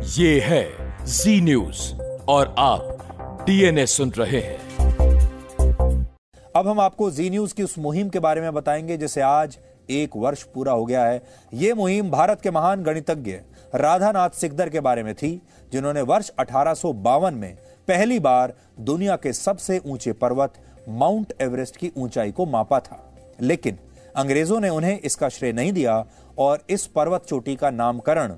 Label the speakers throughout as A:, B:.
A: ये है जी न्यूज़ और आप डीएनए सुन रहे हैं।
B: अब हम आपको जी न्यूज़ की उस मुहिम के बारे में बताएँगे, जिसे आज एक वर्ष पूरा हो गया है। ये मुहिम भारत के महान गणितज्ञ राधानाथ सिकदर के बारे में थी, जिन्होंने वर्ष अठारह में पहली बार दुनिया के सबसे ऊँचे पर्वत माउंट एवरेस्ट की ऊंचाई को मापा था। लेकिन अंग्रेज़ों ने उन्हें इसका श्रेय नहीं दिया और इस पर्वत चोटी का नामकरण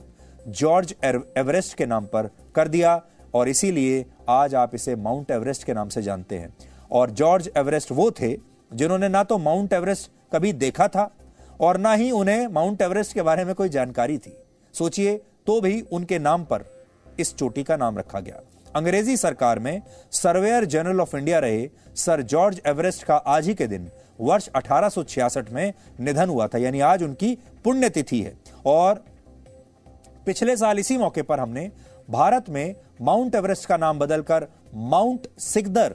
B: जॉर्ज एवरेस्ट के नाम पर कर दिया और इसीलिए आज आप इसे माउंट एवरेस्ट के नाम से जानते हैं। और जॉर्ज एवरेस्ट वो थे जिन्होंने ना तो माउंट एवरेस्ट कभी देखा था और ना ही उन्हें माउंट एवरेस्ट के बारे में कोई जानकारी थी। सोचिए तो भी उनके नाम पर इस चोटी का नाम रखा गया। अंग्रेज़ी सरकार में सर्वेयर जनरल ऑफ़ इंडिया रहे सर जॉर्ज एवरेस्ट का आज ही के दिन वर्ष 1866 में निधन हुआ था, यानी आज उनकी पुण्यतिथि है। और पिछले साल इसी मौके पर हमने भारत में माउंट एवरेस्ट का नाम बदलकर माउंट सिकदर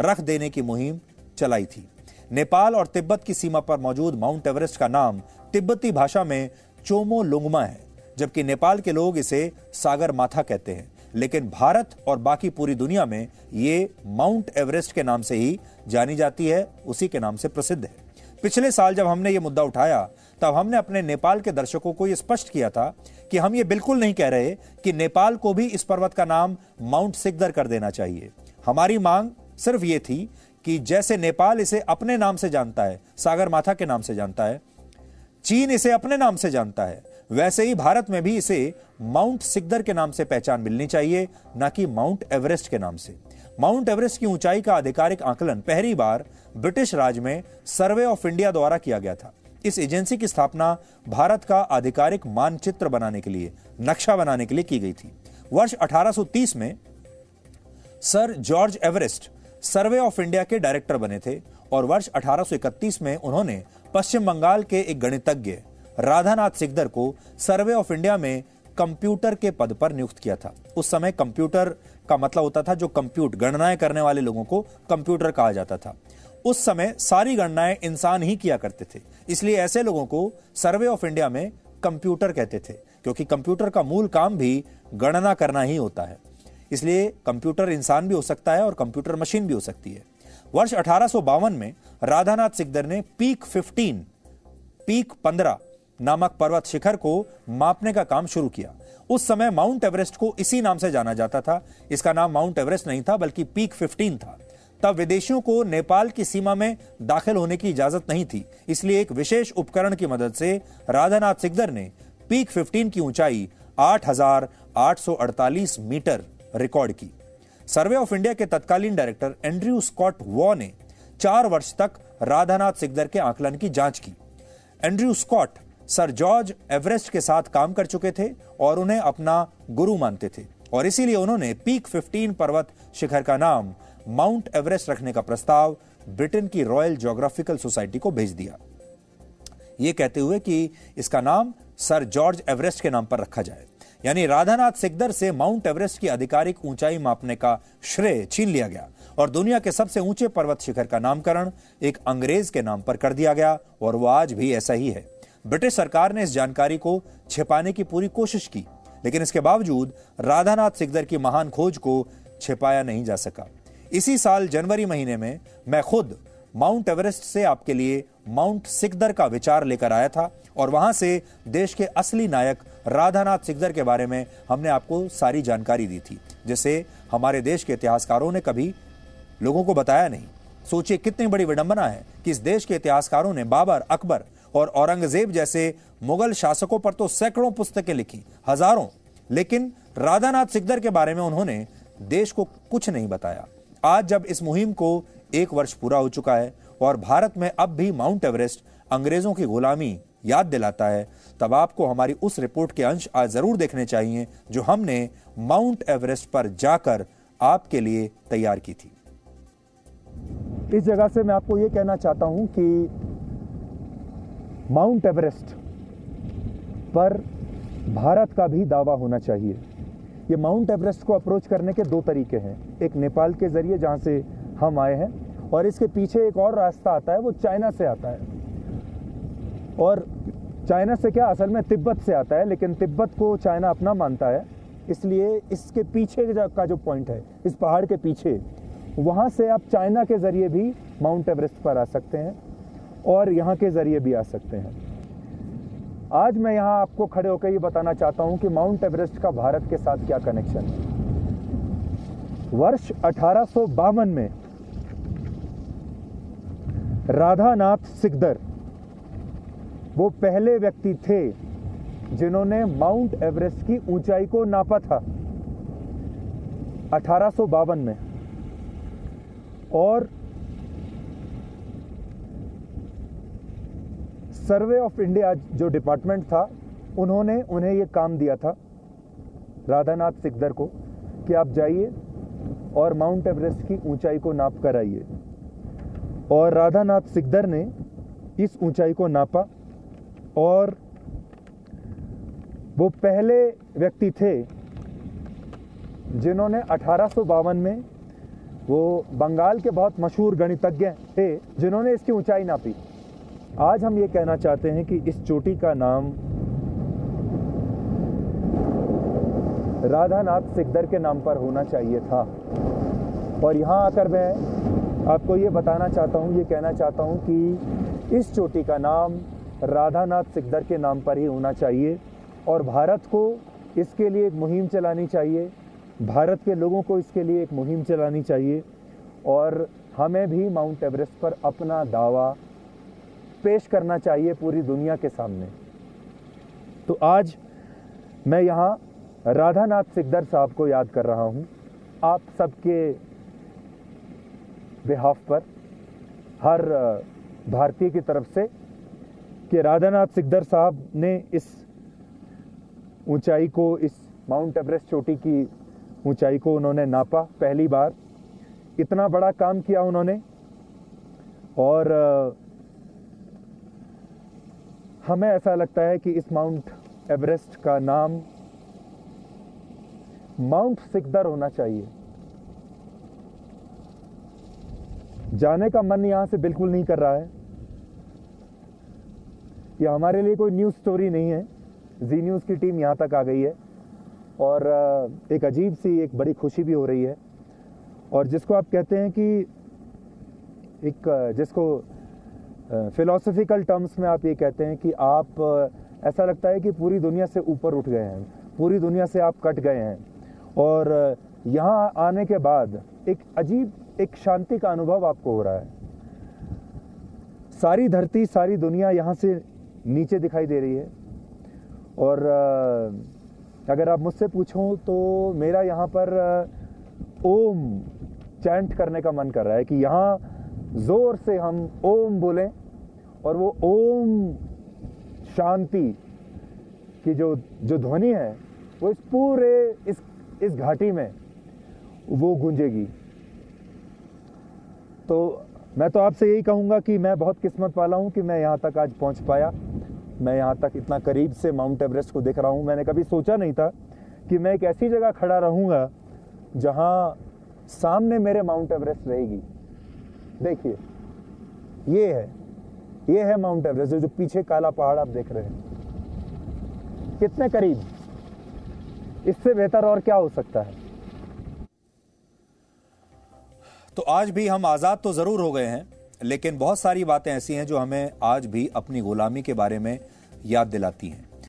B: रख देने की मुहिम चलाई थी। नेपाल और तिब्बत की सीमा पर मौजूद माउंट एवरेस्ट का नाम तिब्बती भाषा में चोमो लुंगमा है, जबकि नेपाल के लोग इसे सागर माथा कहते हैं। लेकिन भारत और बाकी पूरी दुनिया में ये माउंट एवरेस्ट के नाम से ही जानी जाती है, उसी के नाम से प्रसिद्ध है। पिछले साल जब हमने ये मुद्दा उठाया, तब हमने अपने नेपाल के दर्शकों को यह स्पष्ट किया था कि हम ये बिल्कुल नहीं कह रहे कि नेपाल को भी इस पर्वत का नाम माउंट सिकदर कर देना चाहिए। हमारी मांग सिर्फ़ ये थी कि जैसे नेपाल इसे अपने नाम से जानता है, सागर माथा के नाम से जानता है, चीन इसे अपने नाम से जानता है, वैसे ही भारत में भी इसे माउंट सिकदर के नाम से पहचान मिलनी चाहिए, ना कि माउंट एवरेस्ट के नाम से। माउंट एवरेस्ट की ऊंचाई का आधिकारिक आकलन पहली बार ब्रिटिश राज में सर्वे ऑफ़ इंडिया द्वारा किया गया था। इस एजेंसी की स्थापना भारत का आधिकारिक मानचित्र बनाने के लिए, नक्शा बनाने के लिए की गई थी। वर्ष 1830 में sir George Everest survey of India के डायरेक्टर बने थे और वर्ष 1831 में उन्होंने पश्चिम बंगाल के एक गणितज्ञ, राधानाथ सिकदर को सर्वे ऑफ़ इंडिया में कंप्यूटर के पद पर नियुक्त किया था। उस समय कंप्यूटर का मतलब होता था जो कंप्यूट गणनाएँ करने वाले लोगों को कंप्यूटर कहा जाता था। उस समय सारी गणनाएँ इंसान ही किया करते थे। इसलिए ऐसे लोगों को सर्वे ऑफ़ इंडिया में कंप्यूटर कहते थे, क्योंकि कंप्यूटर का मूल काम भी गणना करना ही होता है। इसलिए कंप्यूटर इंसान भी हो सकता है और कंप्यूटर मशीन भी हो सकती है। वर्ष अठारह में राधानाथ सिकदर ने पीक 15 पीक 15 नामक पर्वत शिखर को मापने का काम शुरू किया। उस समय माउंट एवरेस्ट को इसी नाम से जाना जाता था। इसका नाम माउंट एवरेस्ट नहीं था, बल्कि पीक 15 था। तब विदेशियों को नेपाल की सीमा में दाखिल होने की इजाज़त नहीं थी। इसलिए एक विशेष उपकरण की मदद से राधानाथ सिकदर ने पीक 15 की ऊंचाई 8,848 मीटर रिकॉर्ड की। सर्वे ऑफ़ इंडिया के तत्कालीन डायरेक्टर एंड्रयू स्कॉट वॉ ने चार वर्ष तक राधानाथ सिकदर के आकलन की जाँच की। Andrew Scott sir George Everest के साथ काम कर चुके थे और उन्हें अपना गुरु मानते थे और इसीलिए उन्होंने पीक 15 पर्वत शिखर का नाम माउंट एवरेस्ट रखने का प्रस्ताव ब्रिटेन की रॉयल जोग्राफिकल सोसाइटी को भेज दिया। ये कहते हुए कि इसका नाम सर जॉर्ज एवरेस्ट के नाम पर रखा जाए। यानी राधानाथ सिकदर से माउंट एवरेस्ट की आधिकारिक ऊंचाई मापने का श्रेय छीन लिया गया और दुनिया के सबसे ऊँचे पर्वत शिखर का नामकरण एक अंग्रेज़ के नाम पर कर दिया गया और वो आज भी ऐसा ही है। ब्रिटिश सरकार ने इस जानकारी को छिपाने की पूरी कोशिश की, लेकिन इसके बावजूद राधानाथ सिकदर की महान खोज को छिपाया नहीं जा सका। इसी साल जनवरी महीने में मैं खुद माउंट एवरेस्ट से आपके लिए माउंट सिकदर का विचार लेकर आया था और वहाँ से देश के असली नायक राधानाथ सिकदर के बारे में हमने आपको सारी जानकारी दी थी, जिसे हमारे देश के इतिहासकारों ने कभी लोगों को बताया नहीं। सोचिए कितनी बड़ी विडंबना है कि इस देश के इतिहासकारों ने बाबर अकबर और औरंगज़ेब जैसे मुगल शासकों पर तो सैकड़ों पुस्तकें लिखी, हज़ारों। लेकिन राधानाथ सिकदर के बारे में उन्होंने देश को कुछ नहीं बताया। आज जब इस मुहिम को एक वर्ष पूरा हो चुका है और भारत में अब भी माउंट एवरेस्ट अंग्रेज़ों की गुलामी याद दिलाता है, तब आपको हमारी उस रिपोर्ट के अंश आज ज़रूर देखने चाहिए जो हमने माउंट एवरेस्ट पर जाकर आपके लिए तैयार की थी। इस जगह से मैं आपको यह कहना चाहता हूँ कि माउंट एवरेस्ट पर भारत का भी दावा होना चाहिए। ये माउंट एवरेस्ट को अप्रोच करने के दो तरीके हैं। एक नेपाल के ज़रिए, जहाँ से हम आए हैं, और इसके पीछे एक और रास्ता आता है, वो चाइना से आता है। और चाइना से क्या, असल में तिब्बत से आता है, लेकिन तिब्बत को चाइना अपना मानता है। इसलिए इसके पीछे का जो पॉइंट है, इस पहाड़ के पीछे, वहाँ से आप चाइना के ज़रिए भी माउंट एवरेस्ट पर आ सकते हैं, और यहाँ के ज़रिए भी आ सकते हैं। आज मैं यहाँ आपको खड़े होकर ये बताना चाहता हूँ कि माउंट एवरेस्ट का भारत के साथ क्या कनेक्शन है। वर्ष अठारह में राधानाथ सिकदर, वो पहले व्यक्ति थे जिन्होंने माउंट एवरेस्ट की ऊंचाई को नापा था अठारह में। और सर्वे ऑफ़ इंडिया जो डिपार्टमेंट था, उन्होंने उन्हें ये काम दिया था, राधानाथ सिकदर को, कि आप जाइए और माउंट एवरेस्ट की ऊंचाई को नाप कर आइए। और राधानाथ सिकदर ने इस ऊंचाई को नापा और वो पहले व्यक्ति थे जिन्होंने अठारह सौ बावन में वो बंगाल के बहुत मशहूर गणितज्ञ थे, जिन्होंने इसकी ऊंचाई नापी। आज हम ये कहना चाहते हैं कि इस चोटी का नाम राधानाथ सिकदर के नाम पर होना चाहिए था। और यहाँ आकर मैं आपको ये बताना चाहता हूँ, ये कहना चाहता हूँ कि इस चोटी का नाम राधानाथ सिकदर के नाम पर ही होना चाहिए और भारत को इसके लिए एक मुहिम चलानी चाहिए। भारत के लोगों को इसके लिए एक मुहिम चलानी चाहिए और हमें भी माउंट एवरेस्ट पर अपना दावा पेश करना चाहिए पूरी दुनिया के सामने। तो आज मैं यहाँ राधानाथ सिकदर साहब को याद कर रहा हूँ। आप सबके बिहाफ पर हर भारतीय की तरफ़ से कि राधानाथ सिकदर साहब ने इस ऊंचाई को, इस माउंट एवरेस्ट चोटी की ऊंचाई को उन्होंने नापा पहली बार। इतना बड़ा काम किया उन्होंने और हमें ऐसा लगता है कि इस माउंट एवरेस्ट का नाम माउंट सिकदर होना चाहिए। जाने का मन यहाँ से बिल्कुल नहीं कर रहा है। यह हमारे लिए कोई न्यूज़ स्टोरी नहीं है। जी न्यूज़ की टीम यहाँ तक आ गई है और एक अजीब सी, एक बड़ी खुशी भी हो रही है। और जिसको आप कहते हैं कि एक जिसको फिलोसफिकल टर्म्स में आप ये कहते हैं कि आप ऐसा लगता है कि पूरी दुनिया से ऊपर उठ गए हैं, पूरी दुनिया से आप कट गए हैं। और यहाँ आने के बाद एक अजीब, एक शांति का अनुभव आपको हो रहा है। सारी धरती, सारी दुनिया यहाँ से नीचे दिखाई दे रही है। और अगर आप मुझसे पूछो तो मेरा यहाँ पर ओम चैंट करने का मन कर रहा है कि यहाँ ज़ोर से हम ओम बोलें और वो ओम शांति की जो जो ध्वनि है, वो इस पूरे, इस इस घाटी में वो गूंजेगी। तो मैं तो आपसे यही कहूँगा कि मैं बहुत किस्मत वाला हूँ कि मैं यहाँ तक आज पहुँच पाया। मैं यहाँ तक इतना करीब से माउंट एवरेस्ट को देख रहा हूँ। मैंने कभी सोचा नहीं था कि मैं एक ऐसी जगह खड़ा रहूँगा जहाँ सामने मेरे माउंट एवरेस्ट रहेगी। देखिए, ये है ये है माउंट एवरेस्ट जो पीछे काला पहाड़ आप देख रहे हैं। कितने करीब? इससे बेहतर और क्या हो सकता है? तो आज भी हम आज़ाद तो ज़रूर हो गए हैं, लेकिन बहुत सारी बातें ऐसी हैं जो हमें आज भी अपनी गुलामी के बारे में याद दिलाती हैं।